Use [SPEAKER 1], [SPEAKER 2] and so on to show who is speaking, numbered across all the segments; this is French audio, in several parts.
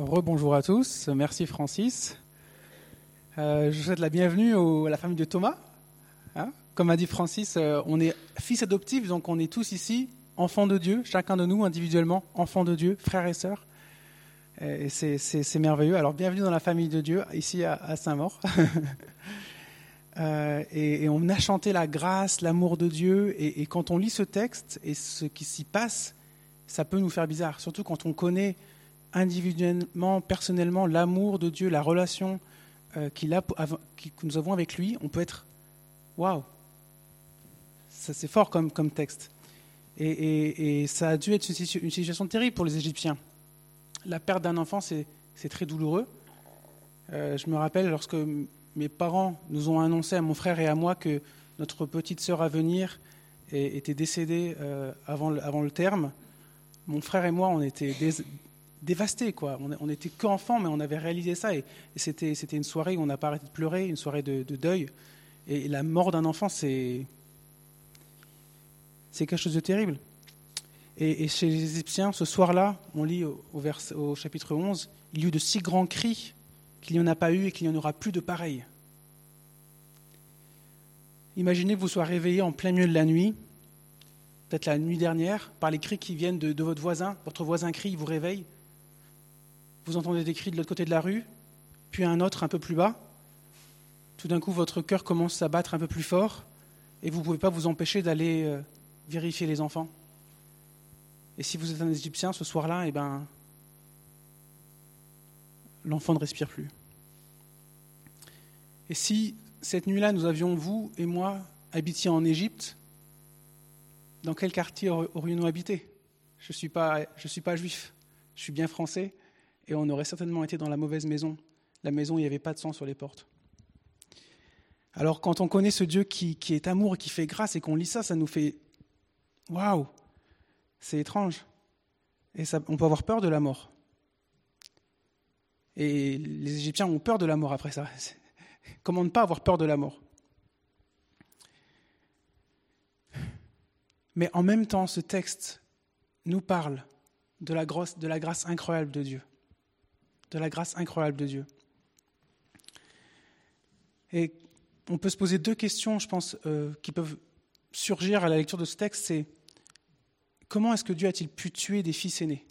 [SPEAKER 1] Rebonjour à tous, merci Francis. Euh, je souhaite la bienvenue à la famille de Thomas. Hein Comme a dit Francis, euh, on est fils adoptifs, donc on est tous ici enfants de Dieu, chacun de nous individuellement, enfants de Dieu, frères et sœurs. Et c'est- merveilleux. Alors bienvenue dans la famille de Dieu, ici à, Saint-Maur. Euh, et, on a chanté la grâce, l'amour de Dieu. Et quand on lit ce texte et ce qui s'y passe, ça peut nous faire bizarre, surtout quand on connaît individuellement, personnellement, l'amour de Dieu, la relation euh, que nous avons avec lui, on peut être waouh, ça c'est fort comme, texte. Et, ça a dû être une, situ- une situation terrible pour les Égyptiens. La perte d'un enfant, c'est très douloureux. Euh, je me rappelle lorsque mes parents nous ont annoncé à mon frère et à moi que notre petite sœur à venir était décédée euh, avant, le, avant le terme. Mon frère et moi, on était dévastés. Quoi. On, on était qu'enfants, mais on avait réalisé ça. Et, c'était, c'était une soirée où on n'a pas arrêté de pleurer, une soirée de, de deuil. Et la mort d'un enfant, c'est, c'est quelque chose de terrible. Et, chez les Égyptiens, ce soir-là, on lit au chapitre 11, il y eut de si grands cris qu'il n'y en a pas eu et qu'il n'y en aura plus de pareils. Imaginez que vous soyez réveillé en plein milieu de la nuit, peut-être la nuit dernière, par les cris qui viennent de, de votre voisin. Votre voisin crie, il vous réveille. Vous entendez des cris de l'autre côté de la rue, puis un autre un peu plus bas. Tout d'un coup, votre cœur commence à battre un peu plus fort et vous ne pouvez pas vous empêcher d'aller euh, vérifier les enfants. Et si vous êtes un Égyptien ce soir-là, eh ben, l'enfant ne respire plus. Et si cette nuit-là, nous avions, vous et moi, habité en Égypte, dans quel quartier aur- aurions-nous habité? Je ne suis, suis pas juif, je suis bien français, et on aurait certainement été dans la mauvaise maison, la maison où il n'y avait pas de sang sur les portes. Alors quand on connaît ce Dieu qui, qui est amour qui fait grâce, et qu'on lit ça, ça nous fait waouh, c'est étrange. Et ça, on peut avoir peur de la mort. Et les Égyptiens ont peur de la mort après ça. Comment ne pas avoir peur de la mort? Mais en même temps, ce texte nous parle de la, grosse, de la grâce incroyable de Dieu. De la grâce incroyable de Dieu. Et on peut se poser deux questions, je pense, euh, qui peuvent surgir à la lecture de ce texte. C'est comment est-ce que Dieu a-t-il pu tuer des fils aînés?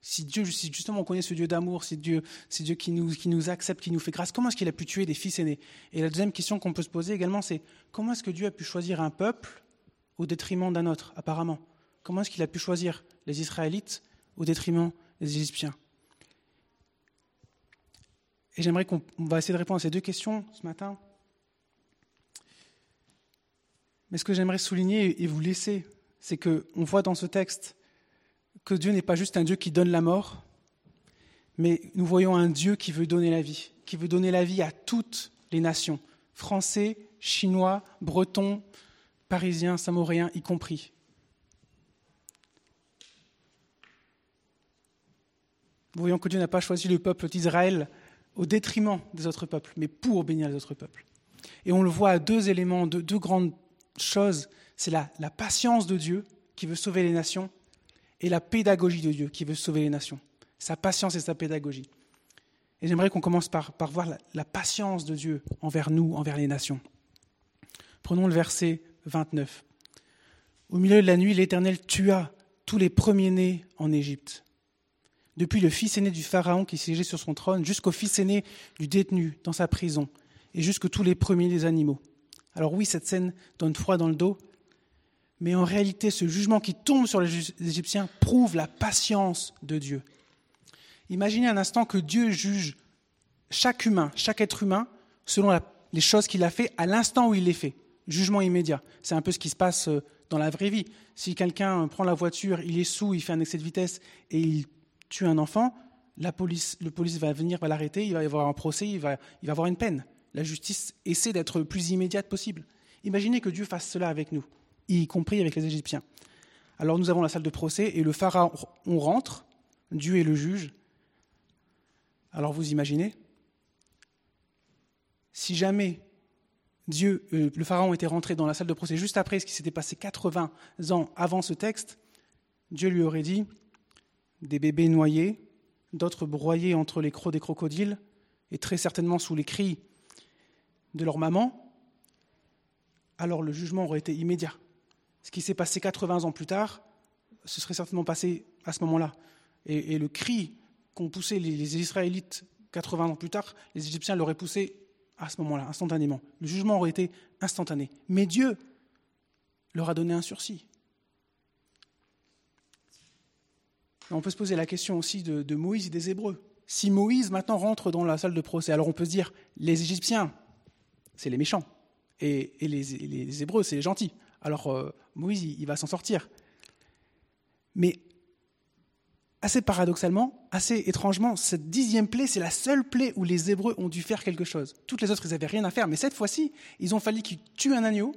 [SPEAKER 1] Si Dieu, justement on connaît ce Dieu d'amour, c'est Dieu, c'est Dieu qui nous, qui nous accepte, qui nous fait grâce, comment est-ce qu'il a pu tuer des fils aînés? Et la deuxième question qu'on peut se poser également, c'est comment est-ce que Dieu a pu choisir un peuple au détriment d'un autre, apparemment? Comment est-ce qu'il a pu choisir les Israélites au détriment des Égyptiens? Et j'aimerais qu'on on va essayer de répondre à ces deux questions ce matin. Mais ce que j'aimerais souligner et vous laisser, c'est qu'on voit dans ce texte que Dieu n'est pas juste un Dieu qui donne la mort, mais nous voyons un Dieu qui veut donner la vie, qui veut donner la vie à toutes les nations, français, chinois, bretons, parisiens, samoréens y compris. Nous voyons que Dieu n'a pas choisi le peuple d'Israël au détriment des autres peuples, mais pour bénir les autres peuples. Et on le voit à deux éléments, deux, deux grandes choses. C'est la, la patience de Dieu qui veut sauver les nations et la pédagogie de Dieu qui veut sauver les nations. Sa patience et sa pédagogie. Et j'aimerais qu'on commence par, voir la patience de Dieu envers nous, envers les nations. Prenons le verset 29. Au milieu de la nuit, l'Éternel tua tous les premiers-nés en Égypte, depuis le fils aîné du Pharaon qui siégeait sur son trône, jusqu'au fils aîné du détenu dans sa prison, et jusqu'à tous les premiers des animaux. Alors oui, cette scène donne froid dans le dos, mais en réalité, ce jugement qui tombe sur les Égyptiens prouve la patience de Dieu. Imaginez un instant que Dieu juge chaque humain, chaque être humain, selon les choses qu'il a fait à l'instant où il les fait. Jugement immédiat. C'est un peu ce qui se passe euh, dans la vraie vie. Si quelqu'un prend la voiture, il est sous, il fait un excès de vitesse et il tue un enfant, la police, va venir, va l'arrêter, il va y avoir un procès, il va, il avoir une peine. La justice essaie d'être le plus immédiate possible. Imaginez que Dieu fasse cela avec nous, y compris avec les Égyptiens. Alors nous avons la salle de procès et le pharaon on rentre, Dieu est le juge. Alors vous imaginez Si jamais Dieu, euh, le pharaon était rentré dans la salle de procès juste après ce qui s'était passé 80 ans avant ce texte, Dieu lui aurait dit des bébés noyés, d'autres broyés entre les crocs des crocodiles, et très certainement sous les cris de leur maman, alors le jugement aurait été immédiat. Ce qui s'est passé 80 ans plus tard, ce serait certainement passé à ce moment-là. Et, le cri qu'ont poussé les, les, Israélites 80 ans plus tard, les Égyptiens l'auraient poussé à ce moment-là, instantanément. Le jugement aurait été instantané. Mais Dieu leur a donné un sursis. On peut se poser la question aussi de, Moïse et des Hébreux. Si Moïse maintenant rentre dans la salle de procès, alors on peut se dire, les Égyptiens, c'est les méchants, et, les, Hébreux, c'est les gentils. Alors euh, Moïse, il, va s'en sortir. Mais assez paradoxalement, assez étrangement, cette dixième plaie, c'est la seule plaie où les Hébreux ont dû faire quelque chose. Toutes les autres, ils n'avaient rien à faire, mais cette fois-ci, ils ont fallu qu'ils tuent un agneau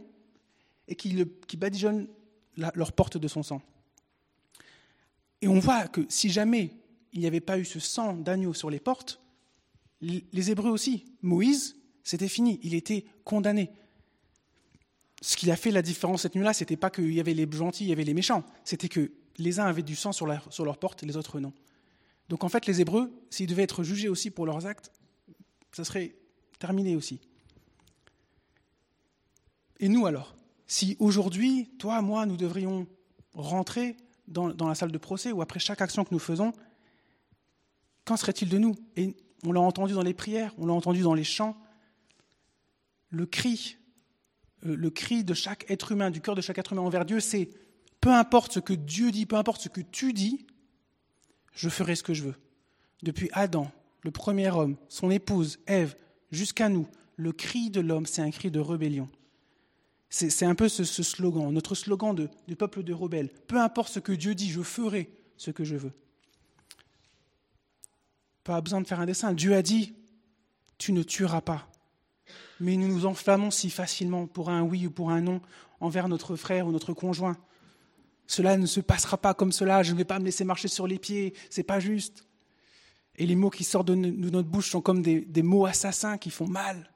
[SPEAKER 1] et qu'ils badigeonnent leur porte de son sang. Et on voit que si jamais il n'y avait pas eu ce sang d'agneau sur les portes, les Hébreux aussi, Moïse, c'était fini, il était condamné. Ce qui a fait la différence cette nuit-là, c'était pas qu'il y avait les gentils, il y avait les méchants, c'était que les uns avaient du sang sur, sur leur porte, les autres non. Donc en fait, les Hébreux, s'ils devaient être jugés aussi pour leurs actes, ça serait terminé aussi. Et nous alors? Si aujourd'hui, toi, moi, nous devrions rentrer dans, la salle de procès ou après chaque action que nous faisons, qu'en serait-il de nous? Et on l'a entendu dans les prières, on l'a entendu dans les chants. Le cri, euh, le cri de chaque être humain, du cœur de chaque être humain envers Dieu, c'est peu importe ce que Dieu dit, peu importe ce que tu dis, je ferai ce que je veux. Depuis Adam, le premier homme, son épouse, Ève, jusqu'à nous, le cri de l'homme, c'est un cri de rébellion. C'est un peu ce, slogan, notre slogan de, du peuple de rebelles. Peu importe ce que Dieu dit, je ferai ce que je veux. Pas besoin de faire un dessin. Dieu a dit, tu ne tueras pas. Mais nous nous enflammons si facilement pour un oui ou pour un non envers notre frère ou notre conjoint. Cela ne se passera pas comme cela, je ne vais pas me laisser marcher sur les pieds, c'est pas juste. Et les mots qui sortent de notre bouche sont comme des, des mots assassins qui font mal.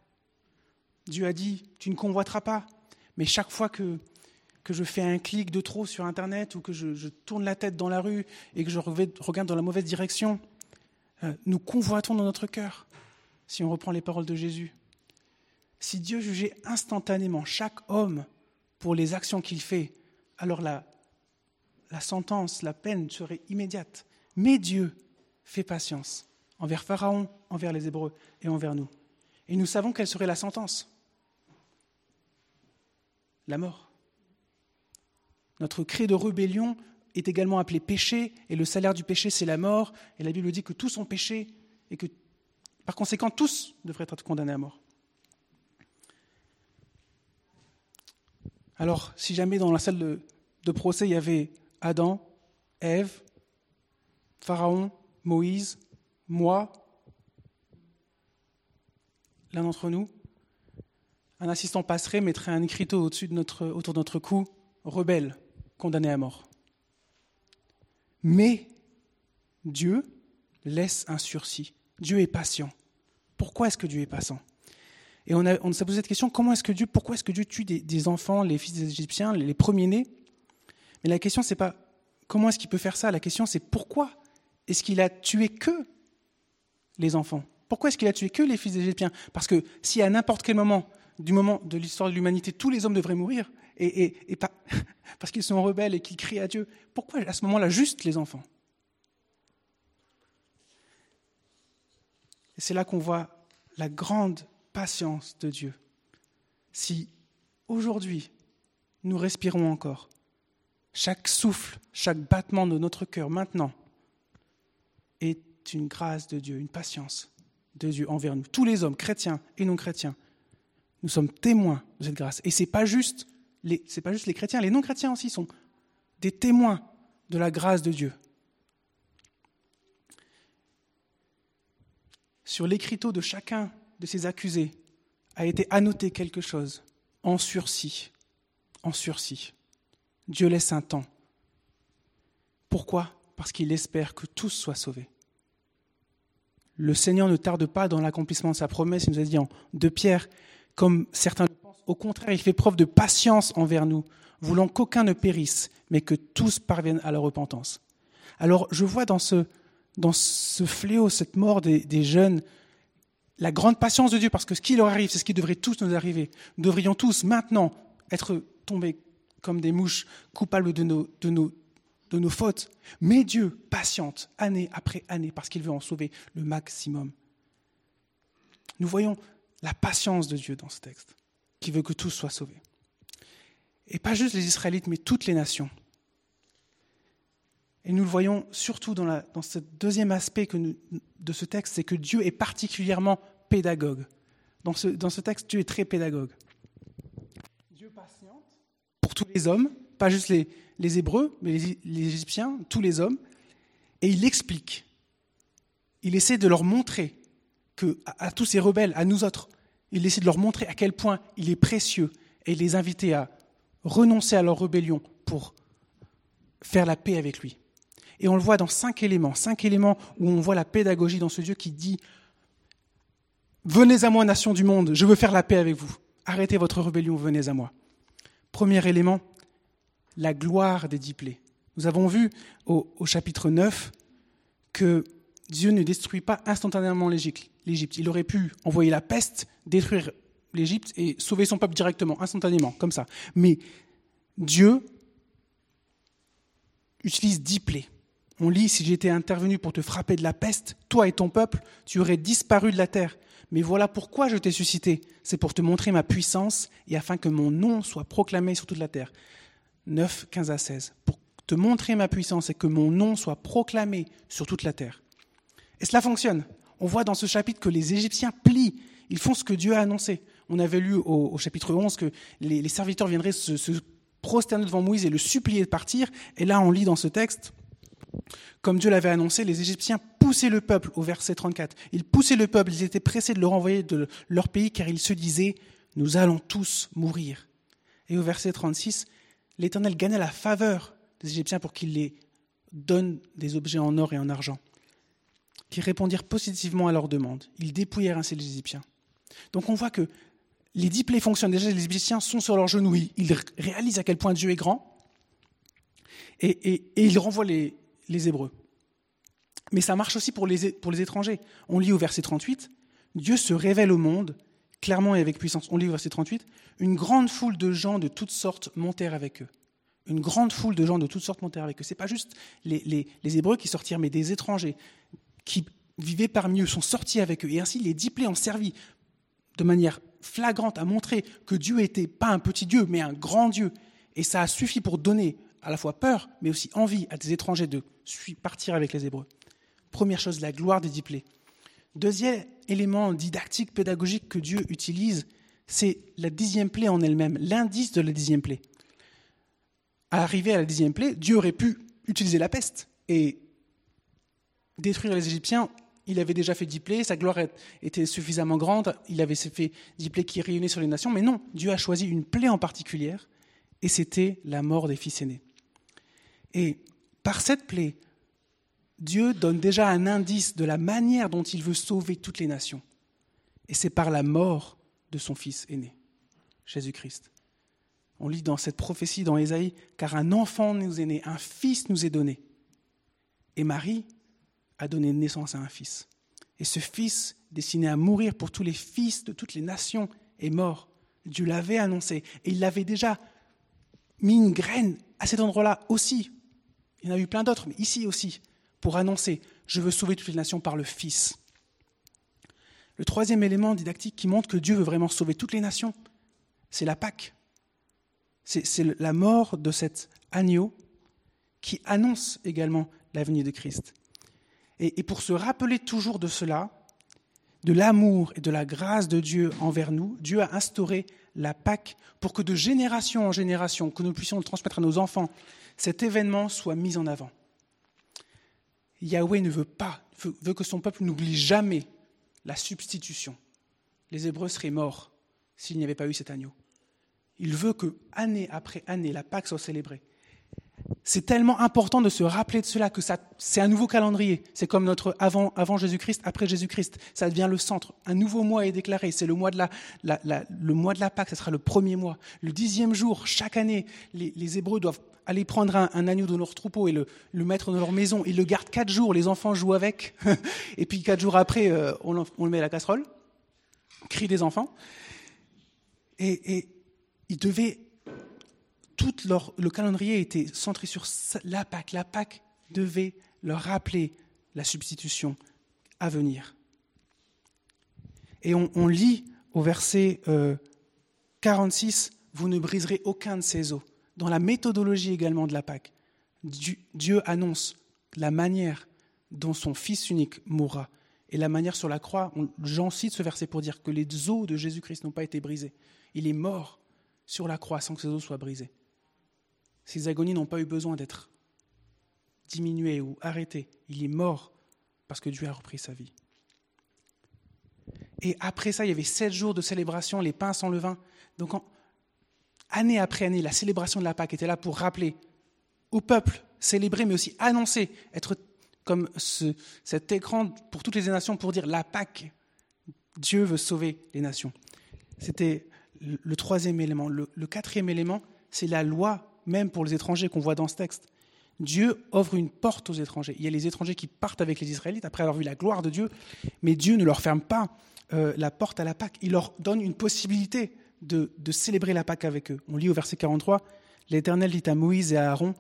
[SPEAKER 1] Dieu a dit, tu ne convoiteras pas. Mais chaque fois que, je fais un clic de trop sur Internet ou que je, tourne la tête dans la rue et que je regarde dans la mauvaise direction, euh, nous convoitons dans notre cœur, si on reprend les paroles de Jésus. Si Dieu jugeait instantanément chaque homme pour les actions qu'il fait, alors la, la sentence, la peine serait immédiate. Mais Dieu fait patience envers Pharaon, envers les Hébreux et envers nous. Et nous savons quelle serait la sentence la mort. Notre cri de rébellion est également appelé péché, et le salaire du péché, c'est la mort, et la Bible dit que tous sont péchés, et que par conséquent, tous devraient être condamnés à mort. Alors, si jamais dans la salle de, procès, il y avait Adam, Ève, Pharaon, Moïse, moi, l'un d'entre nous, un assistant passerait, mettrait un écriteau au-dessus de notre, autour de notre cou, rebelle, condamné à mort. Mais Dieu laisse un sursis. Dieu est patient. Pourquoi est-ce que Dieu est patient? Et on, s'est posé cette question comment est-ce que Dieu, pourquoi est-ce que Dieu tue des, enfants, les fils des Égyptiens, les, premiers-nés? Mais la question, c'est pas comment est-ce qu'il peut faire ça? La question, c'est pourquoi est-ce qu'il a tué que les enfants? Pourquoi est-ce qu'il a tué que les fils des Égyptiens? Parce que si à n'importe quel moment du moment de l'histoire de l'humanité, tous les hommes devraient mourir, et, pas, parce qu'ils sont rebelles et qu'ils crient à Dieu. Pourquoi à ce moment-là juste les enfants? Et c'est là qu'on voit la grande patience de Dieu. Si aujourd'hui nous respirons encore, chaque souffle, chaque battement de notre cœur maintenant est une grâce de Dieu, une patience de Dieu envers nous, tous les hommes, chrétiens et non chrétiens, nous sommes témoins de cette grâce. Et ce n'est pas, juste les, chrétiens, les non-chrétiens aussi sont des témoins de la grâce de Dieu. Sur l'écriteau de chacun de ces accusés a été annoté quelque chose en sursis. En sursis. Dieu laisse un temps. Pourquoi? Parce qu'il espère que tous soient sauvés. Le Seigneur ne tarde pas dans l'accomplissement de sa promesse. Il nous a dit en 2 Pierre comme certains le pensent. Au contraire, il fait preuve de patience envers nous, voulant qu'aucun ne périsse, mais que tous parviennent à la repentance. Alors, je vois dans ce, dans ce fléau, cette mort des, des jeunes, la grande patience de Dieu, parce que ce qui leur arrive, c'est ce qui devrait tous nous arriver. Nous devrions tous maintenant être tombés comme des mouches coupables de nos, de nos, de nos fautes. Mais Dieu patiente année après année parce qu'il veut en sauver le maximum. Nous voyons la patience de Dieu dans ce texte, qui veut que tous soient sauvés. Et pas juste les Israélites, mais toutes les nations. Et nous le voyons surtout dans, ce deuxième aspect de ce texte, c'est que Dieu est particulièrement pédagogue. Dans ce, texte, Dieu est très pédagogue. Dieu patiente pour tous les hommes, pas juste les, les Hébreux, mais les, les Égyptiens, tous les hommes, et il explique. Il essaie de leur montrer à, tous ces rebelles, à nous autres, il essaie de leur montrer à quel point il est précieux et les inviter à renoncer à leur rébellion pour faire la paix avec lui. Et on le voit dans cinq éléments, cinq éléments où on voit la pédagogie dans ce Dieu qui dit Venez à moi, nation du monde, je veux faire la paix avec vous. Arrêtez votre rébellion, venez à moi. Premier élément, la gloire des dix. Nous avons vu au, au chapitre 9 que Dieu ne détruit pas instantanément l'Égypte. Il aurait pu envoyer la peste, détruire l'Égypte et sauver son peuple directement, instantanément, comme ça. Mais Dieu utilise dix plaies. On lit, si j'étais intervenu pour te frapper de la peste, toi et ton peuple, tu aurais disparu de la terre. Mais voilà pourquoi je t'ai suscité. C'est pour te montrer ma puissance et afin que mon nom soit proclamé sur toute la terre. 9, 15 à 16. Pour te montrer ma puissance et que mon nom soit proclamé sur toute la terre. Et cela fonctionne. On voit dans ce chapitre que les Égyptiens plient. Ils font ce que Dieu a annoncé. On avait lu au, chapitre 11 que les, serviteurs viendraient se, se prosterner devant Moïse et le supplier de partir. Et là, on lit dans ce texte, comme Dieu l'avait annoncé, les Égyptiens poussaient le peuple au verset 34. Ils poussaient le peuple, ils étaient pressés de le renvoyer de leur pays car ils se disaient, nous allons tous mourir. Et au verset 36, l'Éternel gagnait la faveur des Égyptiens pour qu'ils les donnent des objets en or et en argent, qui répondirent positivement à leurs demandes. Ils dépouillèrent ainsi les Égyptiens. Donc on voit que les dix plaies fonctionnent déjà, les Égyptiens sont sur leurs genoux, ils réalisent à quel point Dieu est grand, et, ils renvoient les, Hébreux. Mais ça marche aussi pour les, étrangers. On lit au verset 38, Dieu se révèle au monde, clairement et avec puissance. On lit au verset 38, une grande foule de gens de toutes sortes montèrent avec eux. Une grande foule de gens de toutes sortes montèrent avec eux. Ce n'est pas juste les, Hébreux qui sortirent, mais des étrangers qui vivaient parmi eux sont sortis avec eux. Et ainsi, les dix plaies ont servi de manière flagrante à montrer que Dieu n'était pas un petit Dieu, mais un grand Dieu. Et ça a suffi pour donner à la fois peur, mais aussi envie à des étrangers de partir avec les Hébreux. Première chose, la gloire des dix plaies. Deuxième élément didactique, pédagogique que Dieu utilise, c'est la dixième plaie en elle-même, l'indice de la dixième plaie. À arriver à la dixième plaie, Dieu aurait pu utiliser la peste et détruire les Égyptiens. Il avait déjà fait dix plaies, sa gloire était suffisamment grande, il avait fait dix plaies qui rayonnaient sur les nations, mais non, Dieu a choisi une plaie en particulière, et c'était la mort des fils aînés. Et par cette plaie, Dieu donne déjà un indice de la manière dont il veut sauver toutes les nations. Et c'est par la mort de son fils aîné, Jésus-Christ. On lit dans cette prophétie dans Ésaïe, car un enfant nous est né, un fils nous est donné. Et Marie a donné naissance à un fils. Et ce fils, destiné à mourir pour tous les fils de toutes les nations, est mort. Dieu l'avait annoncé. Et il l'avait déjà mis une graine à cet endroit-là aussi, il y en a eu plein d'autres, mais ici aussi, pour annoncer, je veux sauver toutes les nations par le Fils. Le troisième élément didactique qui montre que Dieu veut vraiment sauver toutes les nations, c'est la Pâque. C'est la mort de cet agneau qui annonce également l'avenir de Christ. Et, pour se rappeler toujours de cela, de l'amour et de la grâce de Dieu envers nous, Dieu a instauré la Pâque pour que de génération en génération, que nous puissions le transmettre à nos enfants, cet événement soit mis en avant. Yahweh ne veut pas, veut que son peuple n'oublie jamais la substitution. Les Hébreux seraient morts s'il n'y avait pas eu cet agneau. Il veut que, année après année, la Pâque soit célébrée. C'est tellement important de se rappeler de cela que ça, c'est un nouveau calendrier. C'est comme notre avant, Jésus-Christ, après Jésus-Christ. Ça devient le centre. Un nouveau mois est déclaré. C'est le mois de la, le mois de la Pâque. Ce sera le premier mois. Le dixième jour, chaque année, les, les Hébreux doivent aller prendre un, agneau de leur troupeau et le, mettre dans leur maison. Ils le gardent quatre jours, les enfants jouent avec. et puis quatre jours après, euh, on, le met à la casserole. Cri des enfants. Et, et ils devaient. Tout le calendrier était centré sur la Pâque. La Pâque devait leur rappeler la substitution à venir. Et on, lit au verset 46, euh, Vous ne briserez aucun de ces os. Dans la méthodologie également de la Pâque, Dieu annonce la manière dont son Fils unique mourra. Et la manière sur la croix, Jean cite ce verset pour dire que les os de Jésus-Christ n'ont pas été brisés. Il est mort sur la croix sans que ses os soient brisés. Ses agonies n'ont pas eu besoin d'être diminuées ou arrêtées. Il est mort parce que Dieu a repris sa vie. Et après ça, il y avait sept jours de célébration, les pains sans levain. Donc, année après année, la célébration de la Pâque était là pour rappeler au peuple, célébrer, mais aussi annoncer, être comme cet écran pour toutes les nations pour dire la Pâque, Dieu veut sauver les nations. C'était le troisième élément. Le, le quatrième élément, c'est la loi même pour les étrangers qu'on voit dans ce texte. Dieu offre une porte aux étrangers. Il y a les étrangers qui partent avec les Israélites après avoir vu la gloire de Dieu, mais Dieu ne leur ferme pas euh, la porte à la Pâque. Il leur donne une possibilité de, célébrer la Pâque avec eux. On lit au verset 43, L'Éternel dit à Moïse et à Aaron,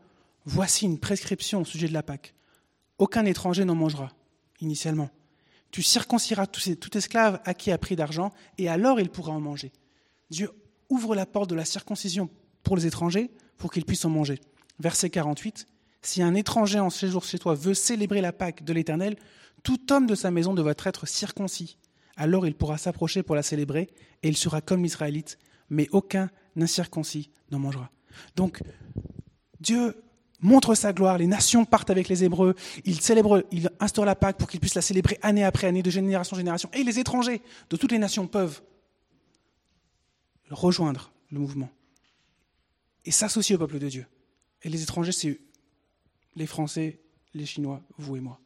[SPEAKER 1] Voici une prescription au sujet de la Pâque. Aucun étranger n'en mangera, initialement. Tu circonciras tout, esclave à qui a pris d'argent, et alors il pourra en manger. Dieu ouvre la porte de la circoncision pour les étrangers, pour qu'ils puissent en manger. Verset 48, Si un étranger en séjour chez toi veut célébrer la Pâque de l'Éternel, tout homme de sa maison devra être circoncis alors il pourra s'approcher pour la célébrer, et il sera comme l'Israélite, mais aucun incirconcis n'en mangera. Donc, Dieu montre sa gloire, les nations partent avec les Hébreux, il il instaure la Pâque pour qu'ils puissent la célébrer année après année, de génération en génération, et les étrangers de toutes les nations peuvent rejoindre le mouvement et s'associer au peuple de Dieu. Et les étrangers, c'est les Français, les Chinois, vous et moi.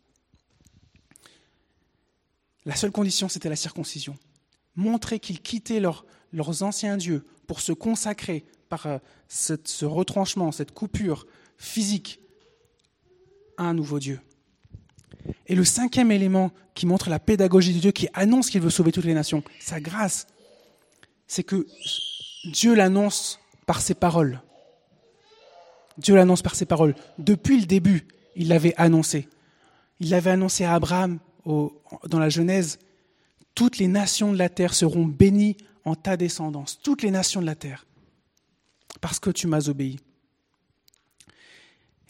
[SPEAKER 1] La seule condition, c'était la circoncision. Montrer qu'ils quittaient leurs anciens dieux pour se consacrer par euh, ce retranchement, cette coupure physique à un nouveau Dieu. Et le cinquième élément qui montre la pédagogie de Dieu, qui annonce qu'il veut sauver toutes les nations, sa grâce, c'est que Dieu l'annonce par ses paroles. Dieu l'annonce par ses paroles. Depuis le début, il l'avait annoncé. Il l'avait annoncé à Abraham, dans la Genèse, toutes les nations de la terre seront bénies en ta descendance, toutes les nations de la terre, parce que tu m'as obéi.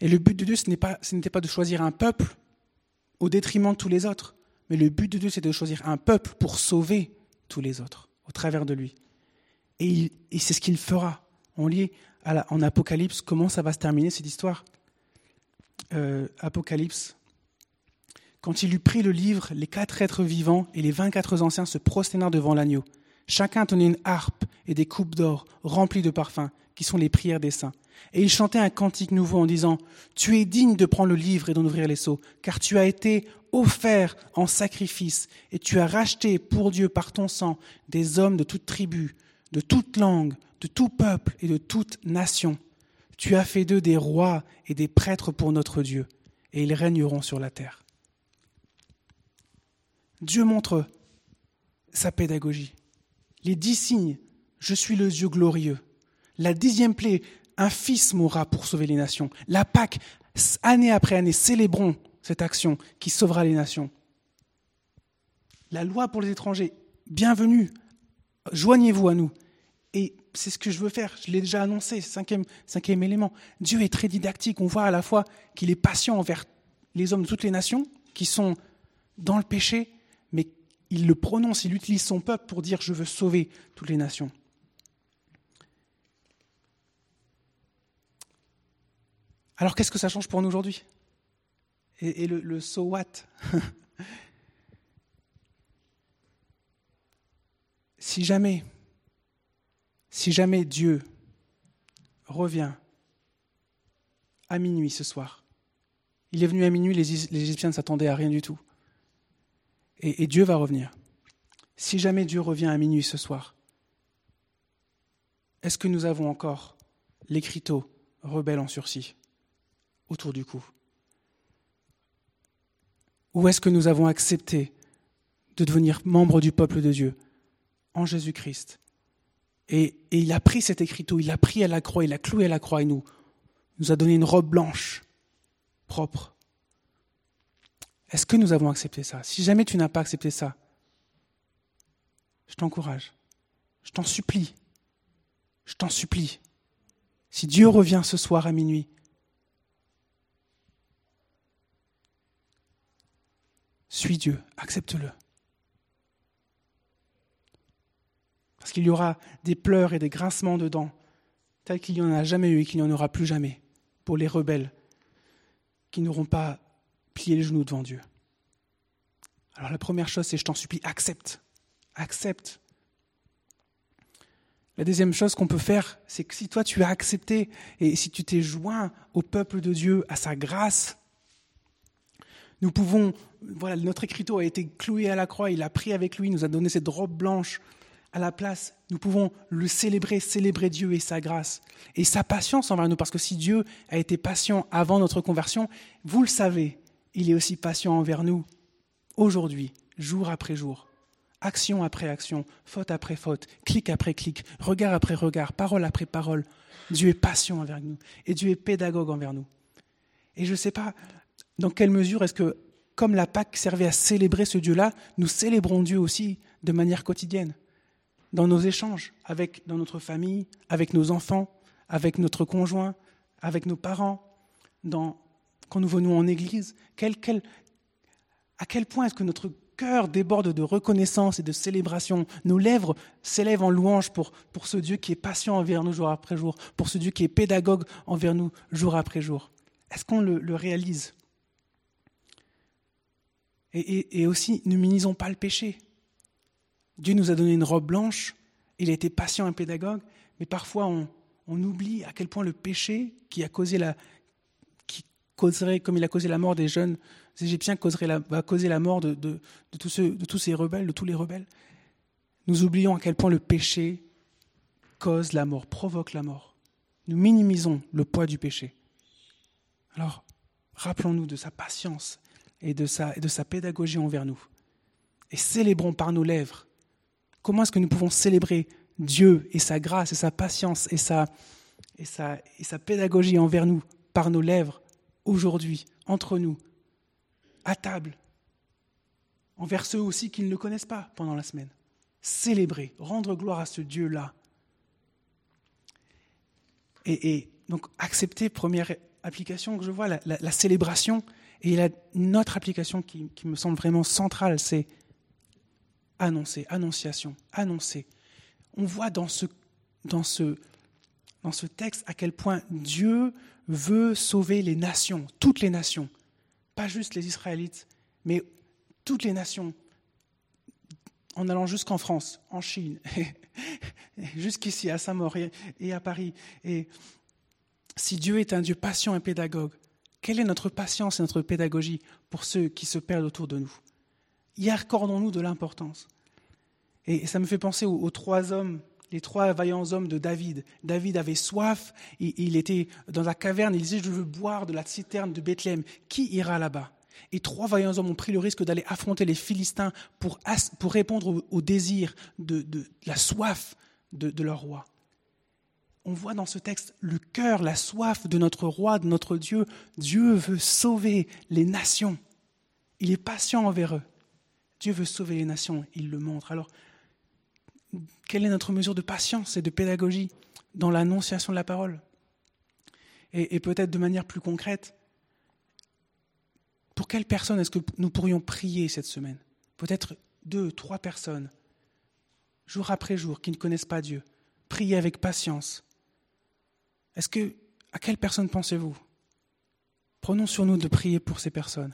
[SPEAKER 1] Et le but de Dieu, ce n'était pas de choisir un peuple au détriment de tous les autres, mais le but de Dieu, c'est de choisir un peuple pour sauver tous les autres, au travers de lui. Et, c'est ce qu'il fera. On lit en Apocalypse comment ça va se terminer, cette histoire? Euh, Apocalypse quand il eut pris le livre, les quatre êtres vivants et les vingt-quatre anciens se prosternèrent devant l'agneau. Chacun tenait une harpe et des coupes d'or remplies de parfums, qui sont les prières des saints. Et ils chantaient un cantique nouveau en disant, Tu es digne de prendre le livre et d'en ouvrir les sceaux, car tu as été offert en sacrifice, et tu as racheté pour Dieu par ton sang des hommes de toute tribu, de toute langue, de tout peuple et de toute nation. Tu as fait d'eux des rois et des prêtres pour notre Dieu, et ils régneront sur la terre. Dieu montre sa pédagogie. Les dix signes, je suis le Dieu glorieux. La dixième plaie, un fils mourra pour sauver les nations. La Pâque, année après année, célébrons cette action qui sauvera les nations. La loi pour les étrangers, bienvenue, joignez-vous à nous. C'est ce que je veux faire, je l'ai déjà annoncé, cinquième, élément. Dieu est très didactique, on voit à la fois qu'il est patient envers les hommes de toutes les nations qui sont dans le péché mais il le prononce, il utilise son peuple pour dire je veux sauver toutes les nations. Alors qu'est-ce que ça change pour nous aujourd'hui? Et, le, le so what? Si jamais, si jamais Dieu revient à minuit ce soir, il est venu à minuit, les, les Égyptiens ne s'attendaient à rien du tout. Et, Dieu va revenir. Si jamais Dieu revient à minuit ce soir, est-ce que nous avons encore l'écriteau rebelles en sursis autour du cou? Ou est-ce que nous avons accepté de devenir membre du peuple de Dieu en Jésus-Christ et, il a pris cet écriteau, il l'a pris à la croix, il l'a cloué à la croix et nous, nous a donné une robe blanche, propre. Est-ce que nous avons accepté ça? Si jamais tu n'as pas accepté ça, je t'encourage, je t'en supplie, je t'en supplie. Si Dieu revient ce soir à minuit, suis Dieu, accepte-le. Parce qu'il y aura des pleurs et des grincements de dents, tels qu'il n'y en a jamais eu et qu'il n'y en aura plus jamais pour les rebelles qui n'auront pas plié les genoux devant Dieu. Alors la première chose, c'est je t'en supplie, accepte. Accepte. La deuxième chose qu'on peut faire, c'est que si toi tu as accepté et si tu t'es joint au peuple de Dieu, à sa grâce, nous pouvons, voilà, notre écriteau a été cloué à la croix, il a pris avec lui, il nous a donné cette robe blanche à la place, nous pouvons le célébrer, célébrer Dieu et sa grâce et sa patience envers nous. Parce que si Dieu a été patient avant notre conversion, vous le savez, il est aussi patient envers nous aujourd'hui, jour après jour, action après action, faute après faute, clic après clic, regard après regard, parole après parole. Dieu est patient envers nous et Dieu est pédagogue envers nous. Et je ne sais pas dans quelle mesure est-ce que, comme la Pâque servait à célébrer ce Dieu-là, nous célébrons Dieu aussi de manière quotidienne dans nos échanges, avec, dans notre famille, avec nos enfants, avec notre conjoint, avec nos parents, quand nous venons en Église À quel point est-ce que notre cœur déborde de reconnaissance et de célébration? Nos lèvres s'élèvent en louange pour, pour ce Dieu qui est patient envers nous jour après jour, pour ce Dieu qui est pédagogue envers nous jour après jour. Est-ce qu'on le, réalise? Et, et aussi, ne minimisons pas le péché. Dieu nous a donné une robe blanche, il a été patient et pédagogue, mais parfois on, oublie à quel point le péché qui a causé la, qui causerait, comme il a causé la mort des jeunes Égyptiens, va causer la mort de, de, tous ceux, de tous ces rebelles, de tous les rebelles. Nous oublions à quel point le péché cause la mort, provoque la mort. Nous minimisons le poids du péché. Alors, rappelons-nous de sa patience et de sa, et de sa pédagogie envers nous. Et célébrons par nos lèvres Comment est-ce que nous pouvons célébrer Dieu et sa grâce et sa patience et sa, pédagogie envers nous par nos lèvres aujourd'hui, entre nous, à table, envers ceux aussi qui ne le connaissent pas pendant la semaine? Célébrer, rendre gloire à ce Dieu-là. Et, donc accepter, première application que je vois, la, célébration. Et la, une autre application qui me semble vraiment centrale, c'est annoncer, annonciation, annoncer. On voit dans ce, texte à quel point Dieu veut sauver les nations, toutes les nations, pas juste les Israélites, mais toutes les nations, en allant jusqu'en France, en Chine, jusqu'ici à Saint-Maur et à Paris. Et si Dieu est un Dieu patient et pédagogue, quelle est notre patience et notre pédagogie pour ceux qui se perdent autour de nous? Y accordons-nous de l'importance. Et ça me fait penser aux, trois hommes, les trois vaillants hommes de David. David avait soif, il, était dans la caverne, il disait, je veux boire de la citerne de Bethléem. Qui ira là-bas? Et trois vaillants hommes ont pris le risque d'aller affronter les Philistins pour, pour répondre au, désir, de, la soif de, de leur roi. On voit dans ce texte le cœur, la soif de notre roi, de notre Dieu. Dieu veut sauver les nations. Il est patient envers eux. Dieu veut sauver les nations, il le montre. Alors, quelle est notre mesure de patience et de pédagogie dans l'annonciation de la parole Et, peut-être de manière plus concrète, pour quelle personne est-ce que nous pourrions prier cette semaine? Peut-être deux, trois personnes, jour après jour, qui ne connaissent pas Dieu. Prier avec patience. Est-ce que, à quelle personne pensez-vous? Prenons sur nous de prier pour ces personnes,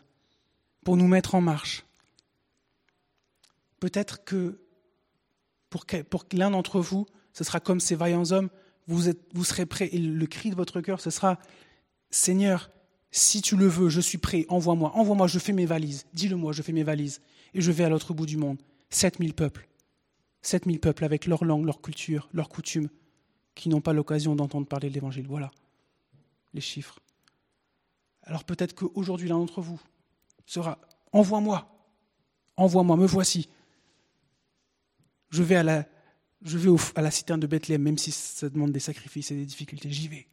[SPEAKER 1] pour nous mettre en marche, Peut-être que pour, l'un d'entre vous, ce sera comme ces vaillants hommes, vous, vous serez prêts et le cri de votre cœur, ce sera Seigneur, si tu le veux, je suis prêt, envoie-moi, envoie-moi, je fais mes valises, dis-le-moi, je fais mes valises, et je vais à l'autre bout du monde. 7000 peuples, 7000 peuples avec leur langue, leur culture, leurs coutumes, qui n'ont pas l'occasion d'entendre parler de l'Évangile. Voilà. les chiffres. Alors peut-être qu'aujourd'hui, l'un d'entre vous sera Envoie-moi, envoie-moi, me voici. Je vais à la, je vais à la citerne de Bethléem, même si ça demande des sacrifices et des difficultés, j'y vais.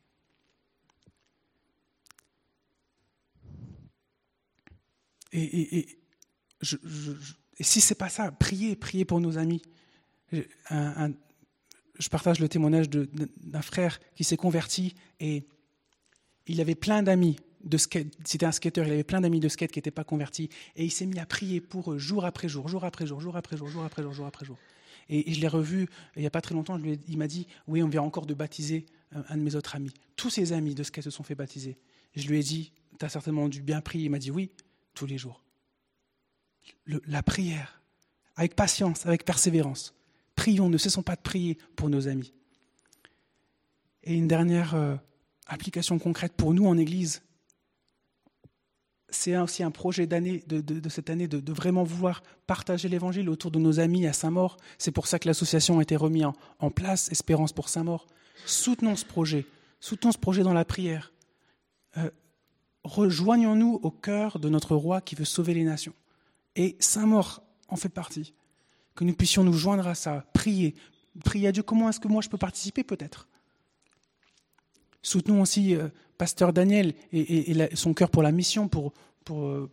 [SPEAKER 1] Et, et, je, et si ce n'est pas ça, priez, priez pour nos amis. je partage le témoignage d'un frère qui s'est converti et il avait plein d'amis de skate. C'était un skater, il avait plein d'amis de skate qui n'étaient pas convertis. Et il s'est mis à prier pour eux jour après jour, jour après jour, jour après jour, jour après jour, jour après jour. Et, je l'ai revu il n'y a pas très longtemps. il m'a dit Oui, on vient encore de baptiser un, de mes autres amis. Tous ses amis de skate se sont fait baptiser. je lui ai dit Tu as certainement dû bien prier. Il m'a dit Oui, tous les jours. la prière, avec patience, avec persévérance. Prions, ne cessons pas de prier pour nos amis. Et une dernière euh, application concrète pour nous en Église, c'est aussi un projet d'année, de, cette année de, vraiment vouloir partager l'évangile autour de nos amis à Saint-Maur. C'est pour ça que l'association a été remise en, place, Espérance pour Saint-Maur. Soutenons ce projet, soutenons ce projet dans la prière. Euh, rejoignons-nous au cœur de notre roi qui veut sauver les nations. Et Saint-Maur en fait partie. Que nous puissions nous joindre à ça, prier, prier à Dieu. Comment est-ce que moi je peux participer peut-être? Soutenons aussi euh, pasteur Daniel et, son cœur pour la mission, pour, euh,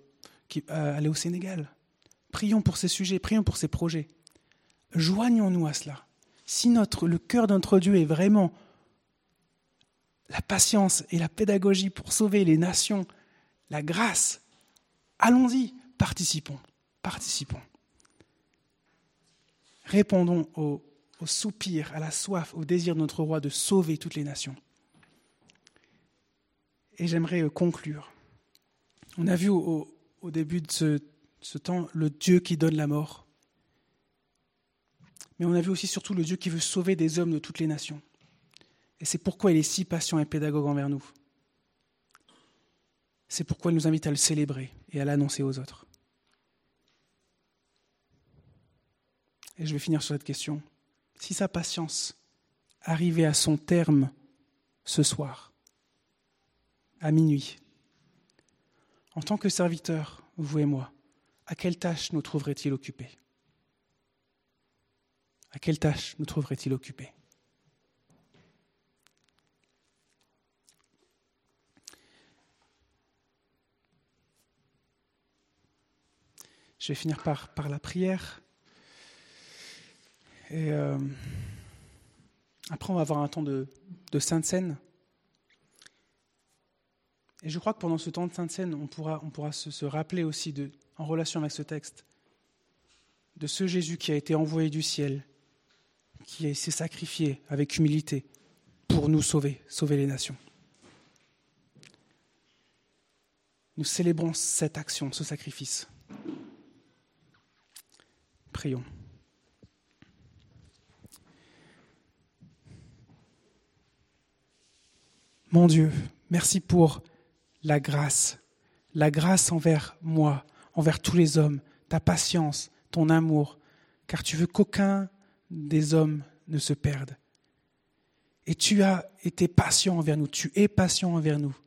[SPEAKER 1] euh, aller au Sénégal. Prions pour ces sujets, prions pour ces projets. Joignons-nous à cela. Si notre, le cœur de notre Dieu est vraiment la patience et la pédagogie pour sauver les nations, la grâce, allons-y, participons, participons. Répondons au soupir, à la soif, au désir de notre roi de sauver toutes les nations. Et j'aimerais euh, conclure. On a vu au, début de ce, ce, temps le Dieu qui donne la mort. Mais on a vu aussi surtout le Dieu qui veut sauver des hommes de toutes les nations. Et c'est pourquoi il est si patient et pédagogue envers nous. C'est pourquoi il nous invite à le célébrer et à l'annoncer aux autres. Et je vais finir sur cette question. Si sa patience arrivait à son terme ce soir, à minuit. En tant que serviteurs, vous et moi, à quelle tâche nous trouverait-il occupés À quelle tâche nous trouverait-il occupés Je vais finir par, par la prière. Et euh, après, on va avoir un temps de, de Sainte Seine. Et je crois que pendant ce temps de Sainte Seine, on pourra, on pourra se, rappeler aussi, en relation avec ce texte, de ce Jésus qui a été envoyé du ciel, qui s'est sacrifié avec humilité pour nous sauver, sauver les nations. Nous célébrons cette action, ce sacrifice. Prions. Mon Dieu, merci pour la grâce, la grâce envers moi, envers tous les hommes, ta patience, ton amour, car tu veux qu'aucun des hommes ne se perde. Et tu as été patient envers nous, tu es patient envers nous,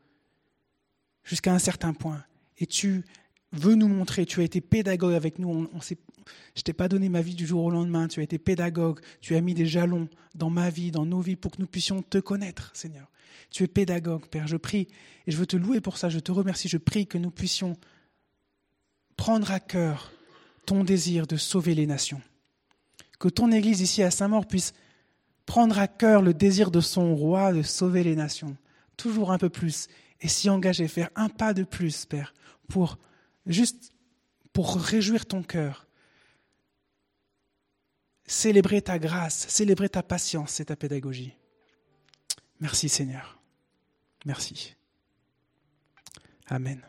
[SPEAKER 1] jusqu'à un certain point. Et tu veux nous montrer, tu as été pédagogue avec nous. On, je ne t'ai pas donné ma vie du jour au lendemain, tu as été pédagogue, tu as mis des jalons dans ma vie, dans nos vies, pour que nous puissions te connaître, Seigneur. Tu es pédagogue, Père. Je prie et je veux te louer pour ça. Je te remercie. Je prie que nous puissions prendre à cœur ton désir de sauver les nations. Que ton Église ici à Saint-Maur puisse prendre à cœur le désir de son roi de sauver les nations. Toujours un peu plus. Et s'y engager, faire un pas de plus, Père, pour juste pour réjouir ton cœur. Célébrer ta grâce, célébrer ta patience et ta pédagogie. Merci Seigneur. Merci. Amen.